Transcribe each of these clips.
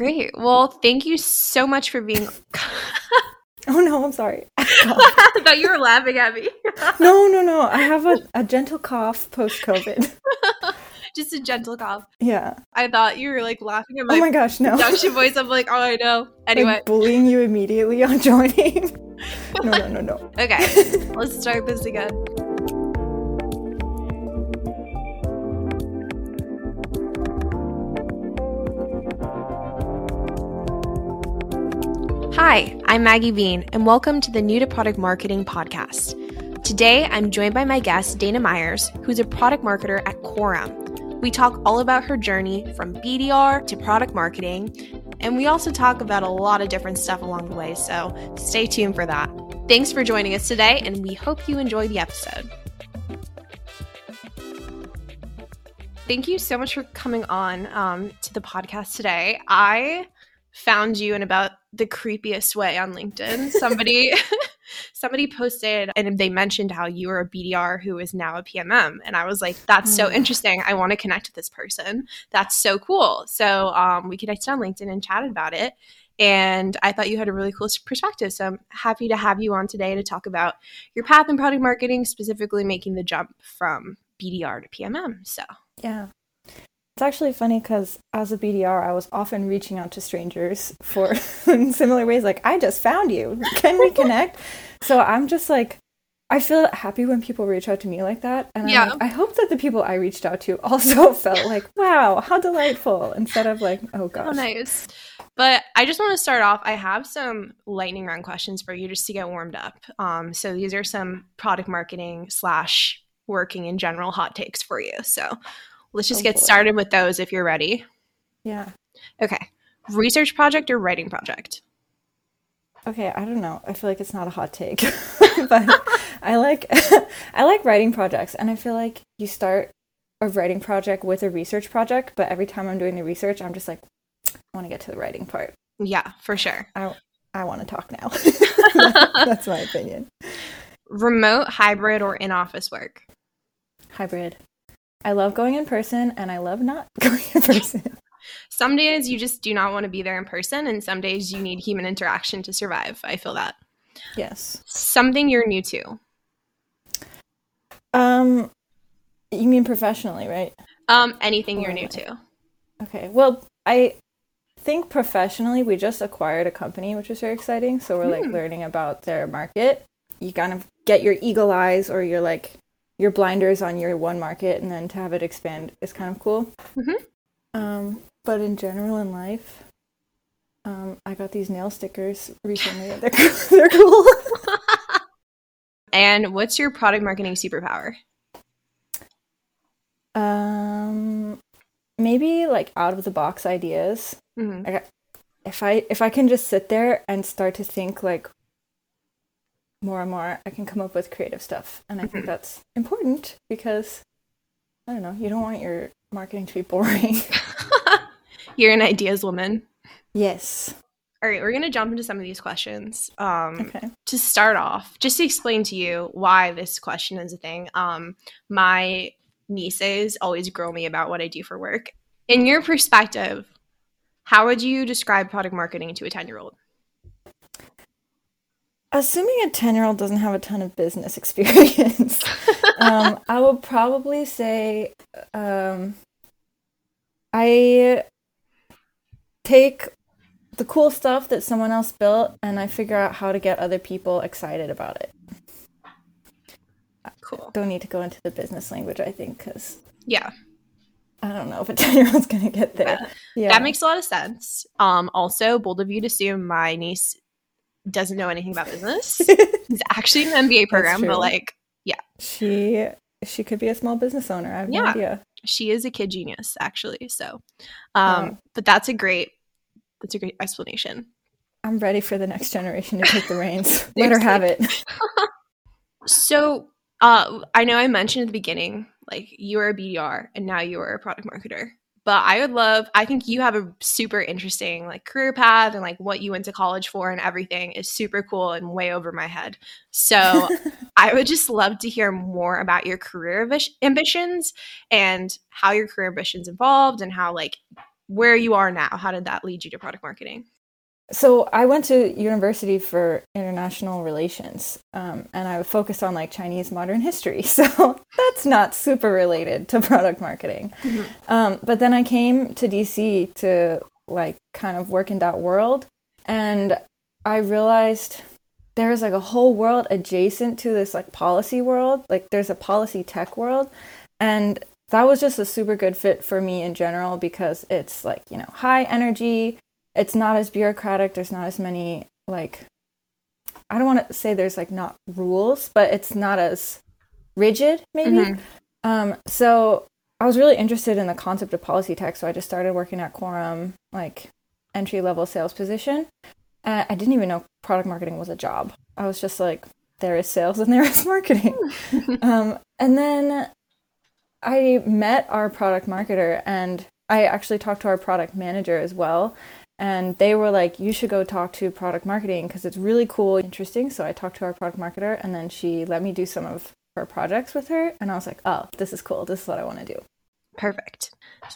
Great. Well, thank you so much for being. oh no, I'm sorry. I thought you were laughing at me. no, no, no. I have a, a gentle cough post COVID. Just a gentle cough. Yeah. I thought you were like laughing at oh my, oh my gosh, no. production voice. I'm like, oh, I know. Anyway. Like bullying you immediately on joining. no, no, no, no. Okay. Let's start this again. Hi, I'm Maggie Bean, and welcome to the New to Product Marketing podcast. Today, I'm joined by my guest, Dana Meyers, who's a product marketer at Quorum. We talk all about her journey from BDR to product marketing, and we also talk about a lot of different stuff along the way, so stay tuned for that. Thanks for joining us today, and we hope you enjoy the episode. Thank you so much for coming on um, to the podcast today. I found you in about the creepiest way on LinkedIn. Somebody somebody posted and they mentioned how you were a BDR who is now a PMM and I was like that's so mm. interesting. I want to connect with this person. That's so cool. So um, we connected on LinkedIn and chatted about it and I thought you had a really cool perspective. So I'm happy to have you on today to talk about your path in product marketing, specifically making the jump from BDR to PMM. So, yeah. It's actually funny because as a BDR, I was often reaching out to strangers for similar ways. Like, I just found you. Can we connect? so I'm just like, I feel happy when people reach out to me like that. And yeah. Like, i hope that the people I reached out to also felt like, wow, how delightful, instead of like, oh gosh. Oh, nice. But I just want to start off. I have some lightning round questions for you just to get warmed up. Um, so these are some product marketing slash working in general hot takes for you. So Let's just oh, get boy. started with those if you're ready. Yeah. Okay. Research project or writing project? Okay, I don't know. I feel like it's not a hot take. but I like I like writing projects and I feel like you start a writing project with a research project, but every time I'm doing the research, I'm just like I want to get to the writing part. Yeah, for sure. I I want to talk now. That's my opinion. Remote, hybrid, or in office work? Hybrid. I love going in person and I love not going in person. some days you just do not want to be there in person, and some days you need human interaction to survive. I feel that. Yes. Something you're new to. Um, you mean professionally, right? Um, anything you're new to. Okay. Well, I think professionally, we just acquired a company, which is very exciting. So we're like hmm. learning about their market. You kind of get your eagle eyes or your like your blinders on your one market and then to have it expand is kind of cool. Mm-hmm. Um, but in general in life, um, I got these nail stickers recently. they're, they're cool. and what's your product marketing superpower? Um, maybe like out of the box ideas. Mm-hmm. I got, if I if I can just sit there and start to think like more and more I can come up with creative stuff. And I think mm-hmm. that's important because I don't know, you don't want your marketing to be boring. You're an ideas woman. Yes. All right, we're going to jump into some of these questions. Um, okay. To start off, just to explain to you why this question is a thing, um, my nieces always grill me about what I do for work. In your perspective, how would you describe product marketing to a 10 year old? Assuming a 10 year old doesn't have a ton of business experience, um, I will probably say um, I take the cool stuff that someone else built and I figure out how to get other people excited about it. Cool. Don't need to go into the business language, I think, because. Yeah. I don't know if a 10 year old's going to get there. Yeah. yeah. That makes a lot of sense. Um, also, bold of you to assume my niece doesn't know anything about business. He's actually an MBA program, but like, yeah. She she could be a small business owner. I have yeah. no idea. She is a kid genius, actually. So um, but that's a great that's a great explanation. I'm ready for the next generation to take the reins. Let her have it. so uh, I know I mentioned at the beginning, like you are a BDR and now you are a product marketer but I would love I think you have a super interesting like career path and like what you went to college for and everything is super cool and way over my head. So I would just love to hear more about your career ambitions and how your career ambitions evolved and how like where you are now, how did that lead you to product marketing? So I went to university for international relations, um, and I focused on like Chinese modern history. So that's not super related to product marketing. Mm-hmm. Um, but then I came to DC to like kind of work in that world, and I realized there's like a whole world adjacent to this like policy world. Like there's a policy tech world, and that was just a super good fit for me in general because it's like you know high energy it's not as bureaucratic there's not as many like i don't want to say there's like not rules but it's not as rigid maybe. Mm-hmm. um so i was really interested in the concept of policy tech so i just started working at quorum like entry level sales position. Uh, i didn't even know product marketing was a job. I was just like there is sales and there is marketing. Um, and then i met our product marketer and i actually talked to our product manager as well and they were like you should go talk to product marketing because it's really cool interesting. So i talked to our product marketer and then she let me do some of her projects with her and i was like oh this is cool. This is what i want to do. Perfect.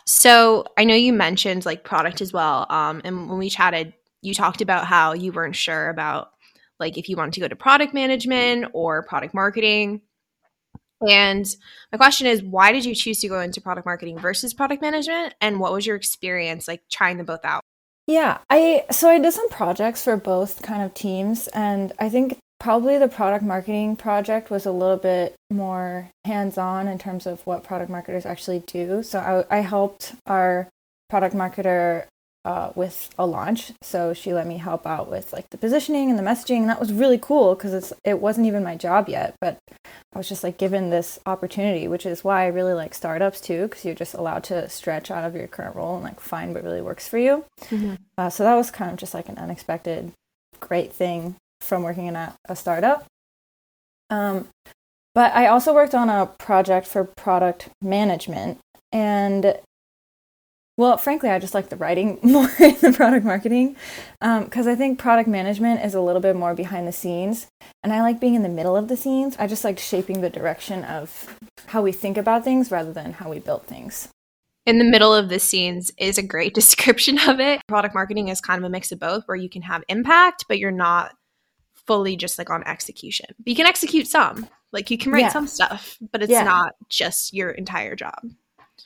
So i know you mentioned like product as well um, and when we chatted you talked about how you weren't sure about like if you wanted to go to product management or product marketing. And my question is why did you choose to go into product marketing versus product management? And what was your experience like trying them both out yeah, I so I did some projects for both kind of teams, and I think probably the product marketing project was a little bit more hands-on in terms of what product marketers actually do. So I, I helped our product marketer uh, with a launch. So she let me help out with like the positioning and the messaging. And that was really cool because it's it wasn't even my job yet, but I was just like given this opportunity, which is why I really like startups too, because you're just allowed to stretch out of your current role and like find what really works for you. Mm-hmm. Uh, so that was kind of just like an unexpected great thing from working in a, a startup. Um, but I also worked on a project for product management, and well, frankly, I just like the writing more in the product marketing because um, I think product management is a little bit more behind the scenes. And I like being in the middle of the scenes. I just like shaping the direction of how we think about things rather than how we build things. In the middle of the scenes is a great description of it. Product marketing is kind of a mix of both where you can have impact, but you're not fully just like on execution. But you can execute some. Like you can write yeah. some stuff, but it's yeah. not just your entire job.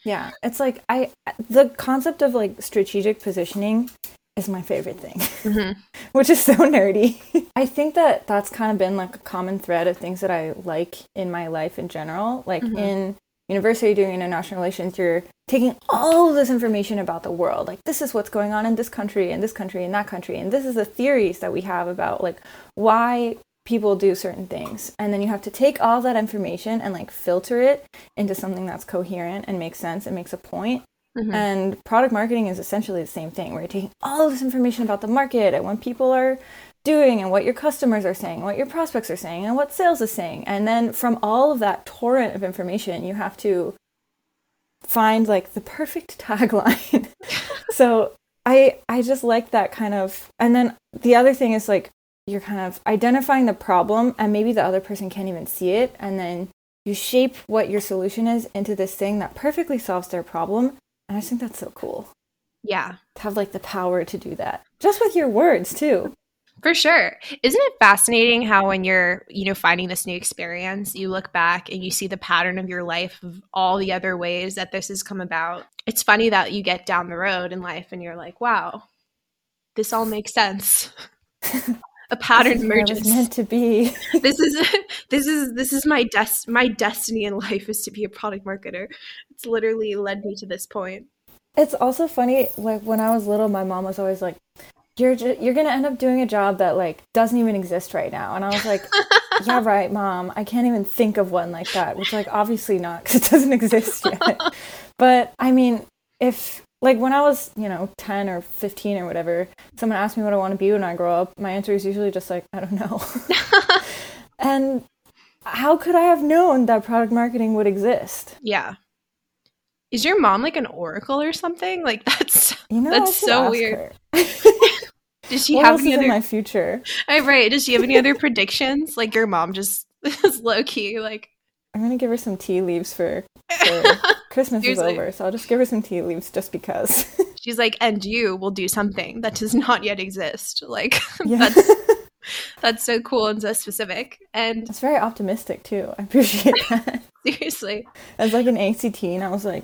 Yeah, it's like I the concept of like strategic positioning is my favorite thing, mm-hmm. which is so nerdy. I think that that's kind of been like a common thread of things that I like in my life in general. Like mm-hmm. in university doing international relations, you're taking all this information about the world. Like this is what's going on in this country and this country and that country, and this is the theories that we have about like why people do certain things. And then you have to take all that information and like filter it into something that's coherent and makes sense and makes a point. Mm-hmm. and product marketing is essentially the same thing where you're taking all this information about the market and what people are doing and what your customers are saying what your prospects are saying and what sales is saying. And then from all of that torrent of information you have to find like the perfect tagline. So i i just like that kind of and then the other thing is like you're kind of identifying the problem and maybe the other person can't even see it. And then you shape what your solution is into this thing that perfectly solves their problem. And i think that's so cool. Yeah. To have like the power to do that. Just with your words too. For sure. Isn't it fascinating how when you're you know finding this new experience you look back and you see the pattern of your life of all the other ways that this has come about? It's funny that you get down the road in life and you're like wow this all makes sense a pattern emerges. meant to be. this is this is this is my des- my destiny in life is to be a product marketer. It's literally led me to this point. It's also funny, like when I was little, my mom was always like, "You're ju- you're gonna end up doing a job that like doesn't even exist right now," and I was like, "Yeah, right, mom. I can't even think of one like that." Which like obviously not because it doesn't exist yet. but I mean, if like when I was, you know, 10 or 15 or whatever, someone asked me what I want to be when I grow up, my answer is usually just like, I don't know. and how could I have known that product marketing would exist? Yeah. Is your mom like an oracle or something? Like that's you know, that's so weird. Does she what have any other in my future? I right. Does she have any other predictions? Like your mom just is low key like I'm gonna give her some tea leaves for, for Christmas Seriously. is over, so I'll just give her some tea leaves just because. She's like, and you will do something that does not yet exist. Like yeah. that's that's so cool and so specific. And it's very optimistic too. I appreciate that. Seriously. As like an angsty teen, I was like,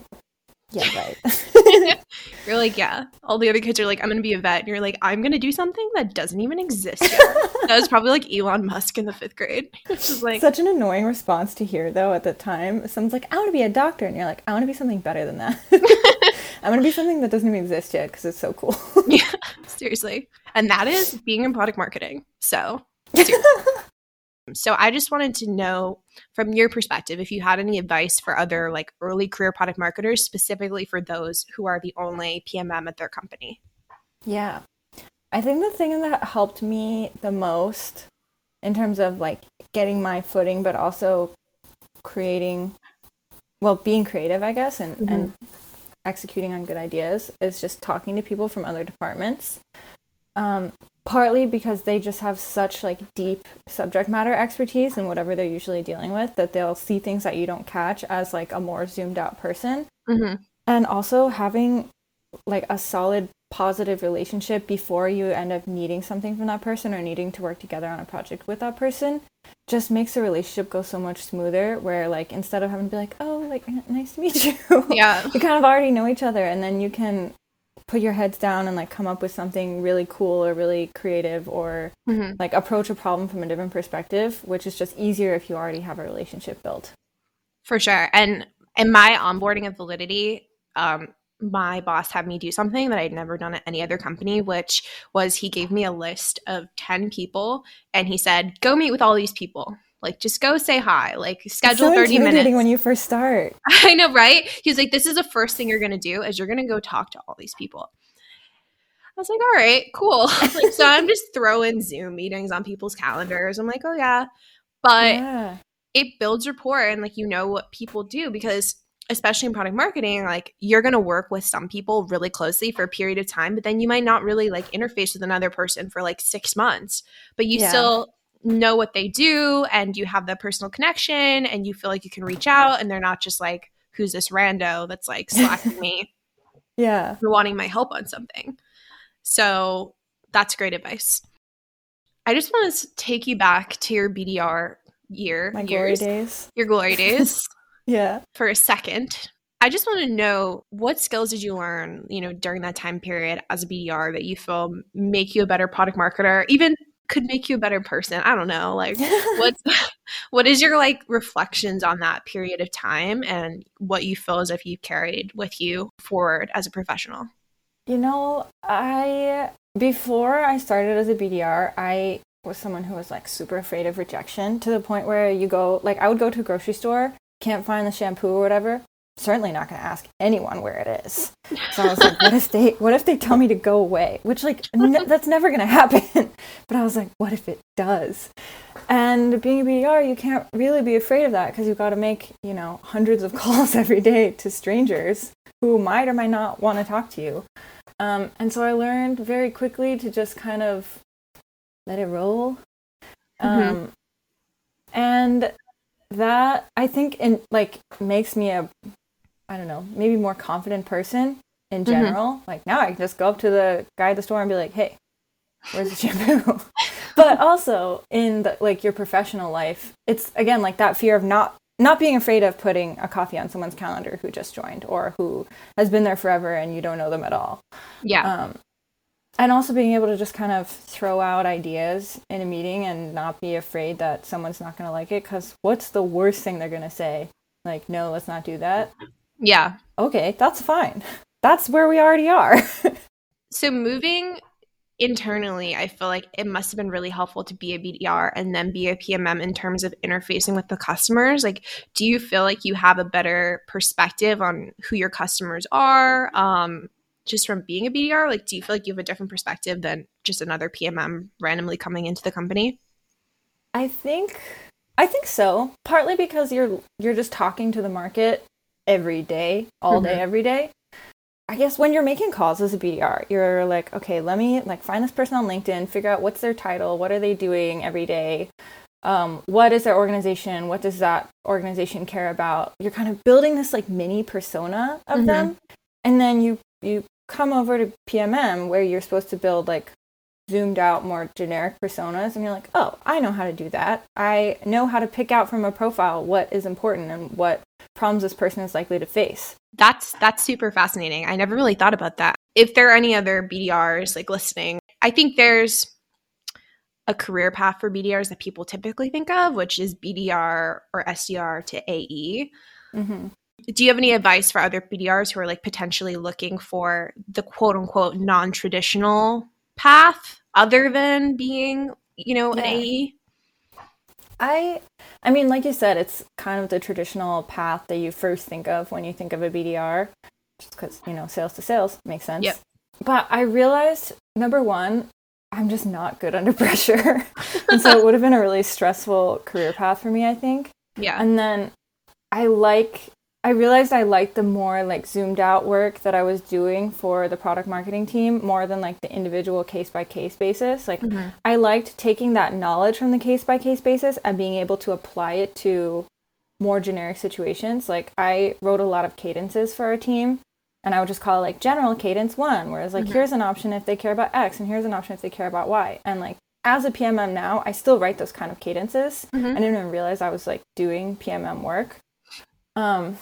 yeah, right. you're like, yeah. All the other kids are like, I'm gonna be a vet. And you're like, I'm gonna do something that doesn't even exist yet. that was probably like Elon Musk in the fifth grade. Which is like such an annoying response to hear though at the time. Someone's like, I wanna be a doctor, and you're like, I wanna be something better than that. I'm gonna be something that doesn't even exist yet because it's so cool. yeah, seriously. And that is being in product marketing. So so I just wanted to know from your perspective if you had any advice for other like early career product marketers, specifically for those who are the only PMM at their company. Yeah. I think the thing that helped me the most in terms of like getting my footing, but also creating, well, being creative, I guess, and, mm-hmm. and executing on good ideas is just talking to people from other departments. Um, partly because they just have such like deep subject matter expertise in whatever they're usually dealing with that they'll see things that you don't catch as like a more zoomed out person mm-hmm. and also having like a solid positive relationship before you end up needing something from that person or needing to work together on a project with that person just makes the relationship go so much smoother where like instead of having to be like oh like nice to meet you yeah you kind of already know each other and then you can put your heads down and like come up with something really cool or really creative or mm-hmm. like approach a problem from a different perspective, which is just easier if you already have a relationship built. For sure. And in my onboarding of Validity, um, my boss had me do something that I'd never done at any other company, which was he gave me a list of 10 people and he said, go meet with all these people. Like, just go say hi. Like, schedule so 30 minutes. when you first start. I know, right? He was like, this is the first thing you're going to do is you're going to go talk to all these people. I was like, all right, cool. like, so I'm just throwing Zoom meetings on people's calendars. I'm like, oh, yeah. But yeah. it builds rapport and, like, you know what people do because especially in product marketing, like you're going to work with some people really closely for a period of time, but then you might not really like interface with another person for like six months, but you yeah. still know what they do and you have the personal connection and you feel like you can reach out and they're not just like who's this rando that's like slacking me yeah. for wanting my help on something? So that's great advice. I just want to take you back to your bdr year my years, glory days. Your glory days. Yeah. For a second I just want to know what skills did you learn, you know, during that time period as a BDR that you feel make you a better product marketer, even could make you a better person. I don't know. Like what's what is your like reflections on that period of time and what you feel as if you carried with you forward as a professional? You know, I before I started as a BDR, I was someone who was like super afraid of rejection to the point where you go like I would go to a grocery store, can't find the shampoo or whatever, certainly not going to ask anyone where it is. So I was like, what if they what if they tell me to go away? Which like n- that's never going to happen. but I was like, what if it does? And being a BDR, you can't really be afraid of that because you've got to make, you know, hundreds of calls every day to strangers who might or might not want to talk to you. Um, and so I learned very quickly to just kind of let it roll. Mm-hmm. Um, and that I think in like makes me a I don't know, maybe more confident person in mm-hmm. general. Mm-hmm. Like now I can just go up to the guy at the store and be like, hey, where's the shampoo? but also in the, like your professional life, it's again like that fear of not not being afraid of putting a coffee on someone's calendar who just joined or who has been there forever and you don't know them at all. Yeah. Um, and also being able to just kind of throw out ideas in a meeting and not be afraid that someone's not going to like it because what's the worst thing they're going to say like no let's not do that yeah. Okay, that's fine. That's where we already are. so moving internally, I feel like it must have been really helpful to be a BDR and then be a PMM in terms of interfacing with the customers. Like, do you feel like you have a better perspective on who your customers are? Um, just from being a BDR, like, do you feel like you have a different perspective than just another PMM randomly coming into the company? I think I think so. Partly because you're you're just talking to the market every day, all mm-hmm. day, every day. I guess when you're making calls as a BDR, you're like, okay, let me like find this person on LinkedIn, figure out what's their title, what are they doing every day, um, what is their organization what does that organization care about you're kind of building this like mini persona of mm-hmm. them and then you you come over to pmm where you're supposed to build like zoomed out more generic personas and you're like oh i know how to do that. I know how to pick out from a profile what is important and what problems this person is likely to face. That's that's super fascinating. I never really thought about that. If there are any other bdrs like listening i think there's a career path for bdrs that people typically think of which is bdr or sdr to ae mm-hmm. do you have any advice for other bdrs who are like potentially looking for the quote unquote non-traditional path other than being, you know, yeah. an AE? I I mean, like you said, it's kind of the traditional path that you first think of when you think of a BDR, just because you know sales to sales makes sense. Yep. But I realized number one, I'm just not good under pressure, and so it would have been a really stressful career path for me. I think. Yeah. And then I like I realized I liked the more like zoomed out work that I was doing for the product marketing team more than like the individual case by case basis. Like mm-hmm. I liked taking that knowledge from the case by case basis and being able to apply it to more generic situations. Like I wrote a lot of cadences for our team and I would just call it like general cadence one, whereas like mm-hmm. here's an option if they care about X and here's an option if they care about Y. And like as a PMM now, I still write those kind of cadences. Mm-hmm. I didn't even realize I was like doing PMM work. Um,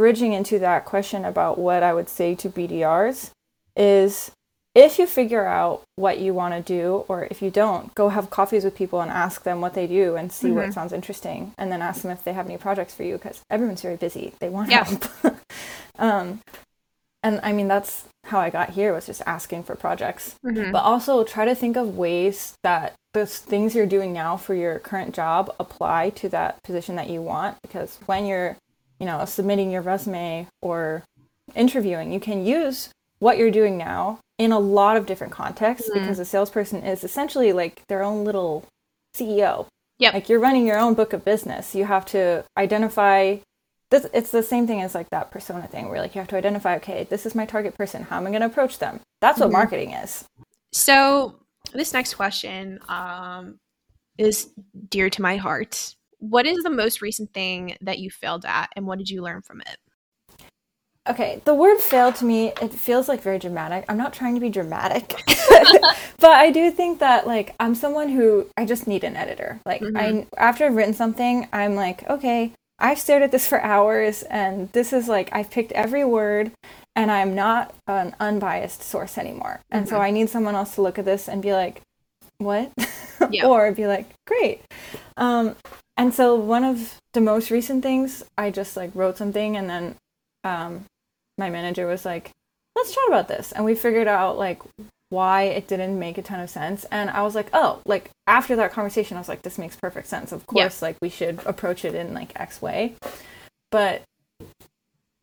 bridging into that question about what I would say to BDRs is if you figure out what you want to do, or if you don't, go have coffees with people and ask them what they do and see mm-hmm. what sounds interesting, and then ask them if they have any projects for you because everyone's very busy. They want yeah. help. um, and I mean, that's how I got here was just asking for projects. Mm-hmm. But also try to think of ways that the things you're doing now for your current job apply to that position that you want. Because when you're you know, submitting your resume or interviewing, you can use what you're doing now in a lot of different contexts mm-hmm. because a salesperson is essentially like their own little CEO. Yeah. Like you're running your own book of business. You have to identify this it's the same thing as like that persona thing where like you have to identify, okay, this is my target person. How am I gonna approach them? That's what mm-hmm. marketing is. So this next question um, is dear to my heart what is the most recent thing that you failed at and what did you learn from it? Okay, the word fail to me, it feels like very dramatic. I'm not trying to be dramatic, but I do think that like I'm someone who I just need an editor. Like mm-hmm. I after I've written something, I'm like, okay, I've stared at this for hours and this is like I've picked every word and I'm not an unbiased source anymore. And mm-hmm. so I need someone else to look at this and be like, what? Yeah. or be like, great. Um, and so one of the most recent things, I just like wrote something and then um, my manager was like, let's chat about this. And we figured out like why it didn't make a ton of sense. And I was like, oh, like after that conversation, I was like, this makes perfect sense. Of course, yeah. like we should approach it in like X way. But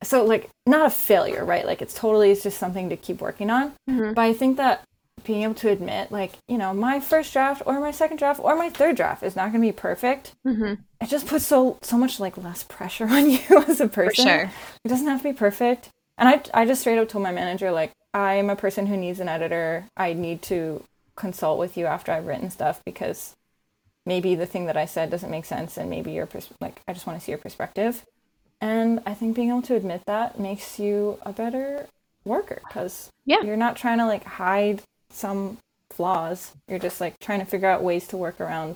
so like not a failure, right? Like it's totally it's just something to keep working on. Mm-hmm. But I think that being able to admit like you know my first draft or my second draft or my third draft is not going to be perfect mm-hmm. it just puts so so much like less pressure on you as a person sure. it doesn't have to be perfect and i i just straight up told my manager like i'm a person who needs an editor i need to consult with you after i've written stuff because maybe the thing that i said doesn't make sense and maybe your pers- like i just want to see your perspective and i think being able to admit that makes you a better worker because yeah. you're not trying to like hide some flaws. You're just like trying to figure out ways to work around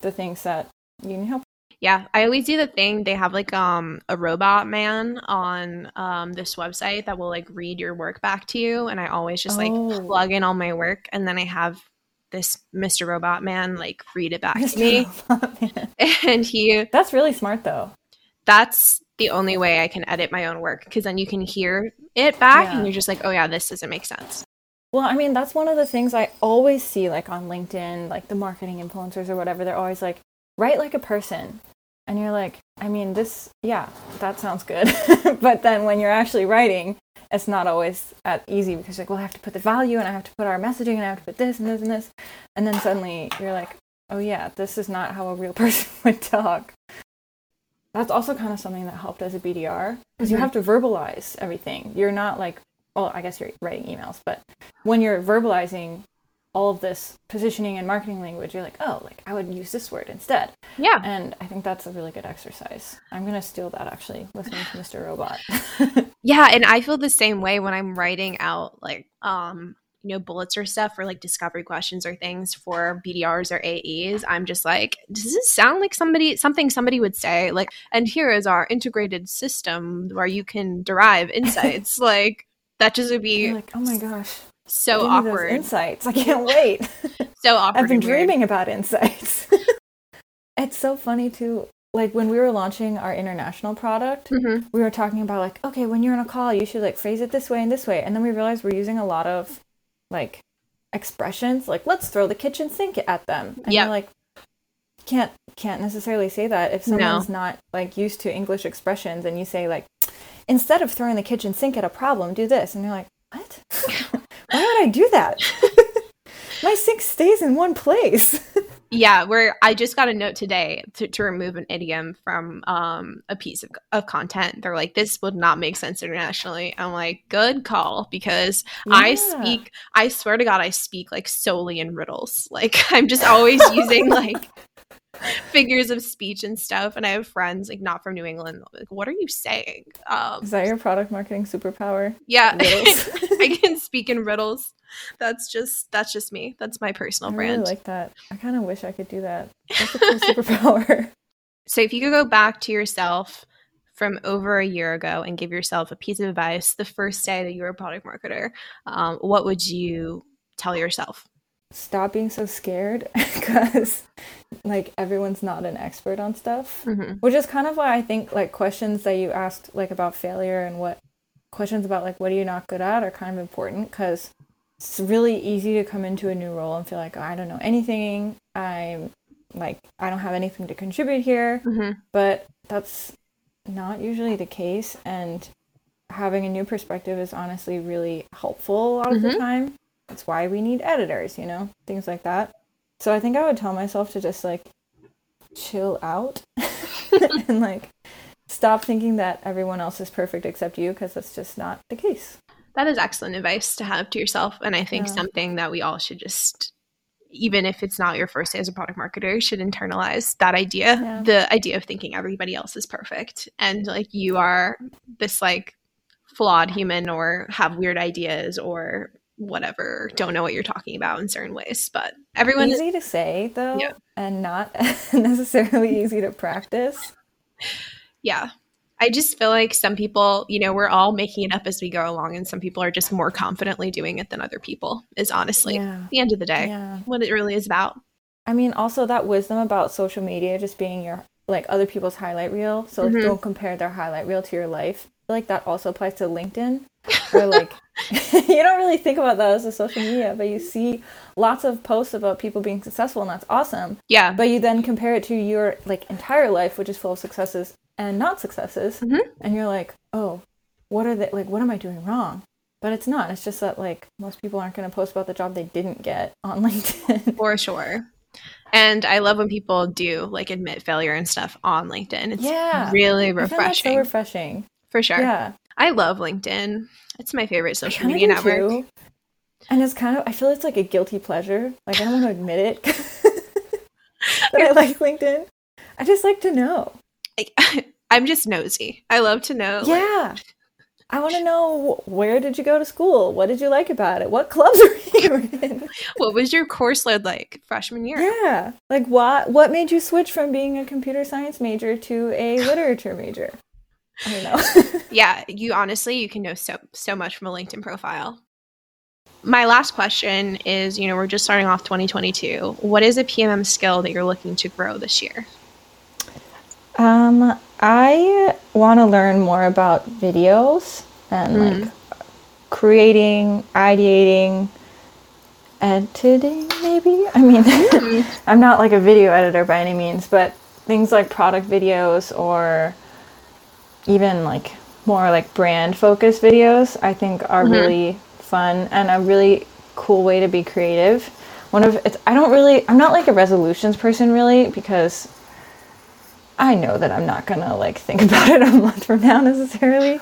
the things that you need help. Yeah, I always do the thing. They have like um a robot man on um this website that will like read your work back to you, and I always just like oh. plug in all my work, and then I have this Mr. Robot Man like read it back Mr. to me. and he That's really smart though. That's the only way I can edit my own work because then you can hear it back yeah. and you're just like, oh yeah, this doesn't make sense. Well, I mean, that's one of the things I always see, like on LinkedIn, like the marketing influencers or whatever. They're always like, write like a person. And you're like, I mean, this, yeah, that sounds good. but then when you're actually writing, it's not always easy because like, well, I have to put the value and I have to put our messaging and I have to put this and this and this. And then suddenly you're like, oh, yeah, this is not how a real person would talk. That's also kind of something that helped as a BDR because mm-hmm. you have to verbalize everything. You're not like well, I guess you're writing emails, but when you're verbalizing, all of this positioning and marketing language, you're like, oh, like I would use this word instead. Yeah. And I think that's a really good exercise. I'm going to steal that actually, listening to Mr. Robot. yeah. And I feel the same way when I'm writing out like, um, you know, bullets or stuff for like discovery questions or things for BDRs or AEs, I'm just like, does this sound like somebody something somebody would say? Like, and here is our integrated system where you can derive insights. like that just would be You're like, oh my gosh, so awkward. Insights. I can't wait. so awkward. I've been dreaming about insights. it's so funny too. Like when we were launching our international product, mm-hmm. we were talking about like, okay, when you're on a call, you should like phrase it this way and this way. And then we realized we're using a lot of like expressions, like let's throw the kitchen sink at them. And yep. you're like, can't can't necessarily say that if someone's no. not like used to English expressions and you say like instead of throwing the kitchen sink at a problem, do this and you're like, What? Why would I do that? My sink stays in one place. yeah, where I just got a note today to, to remove an idiom from um, a piece of, of content. They're like, this would not make sense internationally. I'm like, good call because yeah. I speak, I swear to God, I speak like solely in riddles. Like, I'm just always using like figures of speech and stuff. And I have friends like not from New England. Like, what are you saying? Um, Is that your product marketing superpower? Yeah, I can speak in riddles. That's just that's just me. That's my personal I brand. Really like that. I kind of wish I could do that. That's a cool superpower. So if you could go back to yourself from over a year ago and give yourself a piece of advice the first day that you were a product marketer, um, what would you tell yourself? Stop being so scared because like everyone's not an expert on stuff mm-hmm. which is kind of why i think like questions that you asked like about failure and what questions about like what are you not good at are kind of important because it's really easy to come into a new role and feel like oh, i don't know anything i'm like i don't have anything to contribute here mm-hmm. but that's not usually the case and having a new perspective is honestly really helpful a lot mm-hmm. of the time that's why we need editors, you know, things like that. So I think I would tell myself to just like chill out and like stop thinking that everyone else is perfect except you because that's just not the case. That is excellent advice to have to yourself. And I think yeah. something that we all should just, even if it's not your first day as a product marketer, should internalize that idea yeah. the idea of thinking everybody else is perfect and like you are this like flawed human or have weird ideas or whatever don't know what you're talking about in certain ways but everyone easy is, to say though yeah. and not necessarily easy to practice yeah i just feel like some people you know we're all making it up as we go along and some people are just more confidently doing it than other people is honestly yeah. the end of the day yeah. what it really is about i mean also that wisdom about social media just being your like other people's highlight reel so mm-hmm. don't compare their highlight reel to your life like that also applies to linkedin or like you don't really think about that as a social media, but you see lots of posts about people being successful, and that's awesome. Yeah. But you then compare it to your like entire life, which is full of successes and not successes, mm-hmm. and you're like, oh, what are they like? What am I doing wrong? But it's not. It's just that like most people aren't going to post about the job they didn't get on LinkedIn. For sure. And I love when people do like admit failure and stuff on LinkedIn. It's yeah. really refreshing. so refreshing. For sure. Yeah. I love LinkedIn. It's my favorite social media network. Too. And it's kind of I feel it's like a guilty pleasure. Like I don't want to admit it that I like LinkedIn. I just like to know. I'm just nosy. I love to know. Yeah. Like, I want to know where did you go to school? What did you like about it? What clubs were you in? what was your course load like freshman year? Yeah. Like what what made you switch from being a computer science major to a literature major? I don't know. yeah, you honestly you can know so so much from a LinkedIn profile. My last question is, you know, we're just starting off 2022. What is a PMM skill that you're looking to grow this year? Um, I want to learn more about videos and mm. like creating, ideating, editing maybe. I mean, mm. I'm not like a video editor by any means, but things like product videos or even like more like brand focused videos I think are mm-hmm. really fun and a really cool way to be creative. One of it's I don't really I'm not like a resolutions person really because I know that I'm not gonna like think about it a month from now necessarily.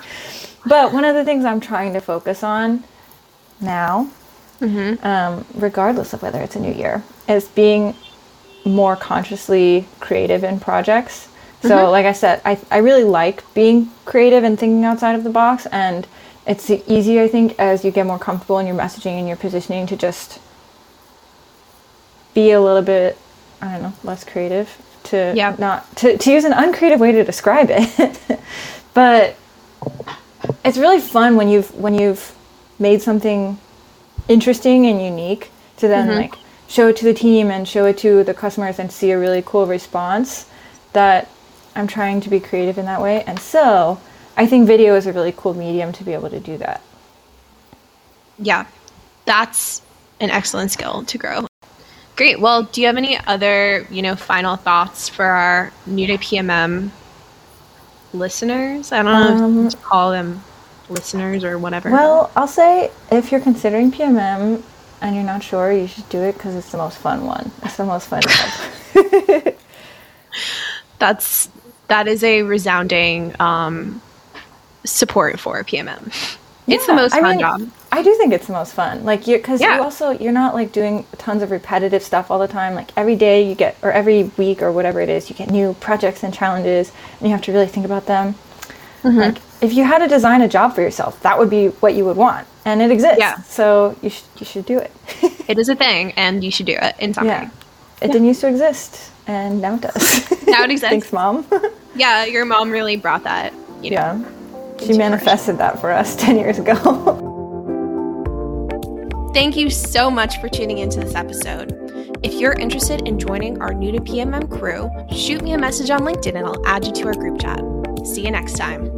But one of the things I'm trying to focus on now mm-hmm. um, regardless of whether it's a new year, is being more consciously creative in projects. So, mm-hmm. like I said, I, I really like being creative and thinking outside of the box. And it's easy, I think, as you get more comfortable in your messaging and your positioning to just be a little bit, I don't know, less creative. To yeah. not to, to use an uncreative way to describe it, but it's really fun when you've when you've made something interesting and unique to then mm-hmm. like show it to the team and show it to the customers and see a really cool response that I'm trying to be creative in that way. And so I think video is a really cool medium to be able to do that. Yeah, that's an excellent skill to grow. Great. Well, do you have any other, you know, final thoughts for our new to PMM listeners? I don't know um, to call them listeners or whatever. Well, I'll say if you're considering PMM, and you're not sure, you should do it because it's the most fun one. It's the most fun. That's that is a resounding um, support for PMM. Yeah, it's the most fun I mean, job. I do think it's the most fun. Like you, because yeah. you also you're not like doing tons of repetitive stuff all the time. Like every day you get, or every week or whatever it is, you get new projects and challenges, and you have to really think about them. Mm-hmm. Like if you had to design a job for yourself, that would be what you would want, and it exists. Yeah. So you should you should do it. it is a thing, and you should do it in some yeah. way. It yeah. didn't used to exist, and now it does. Now it exists. Thanks, mom. yeah, your mom really brought that. You know, yeah, she manifested that for us ten years ago. Thank you so much for tuning into this episode. If you're interested in joining our new to PMM crew, shoot me a message on LinkedIn and I'll add you to our group chat. See you next time.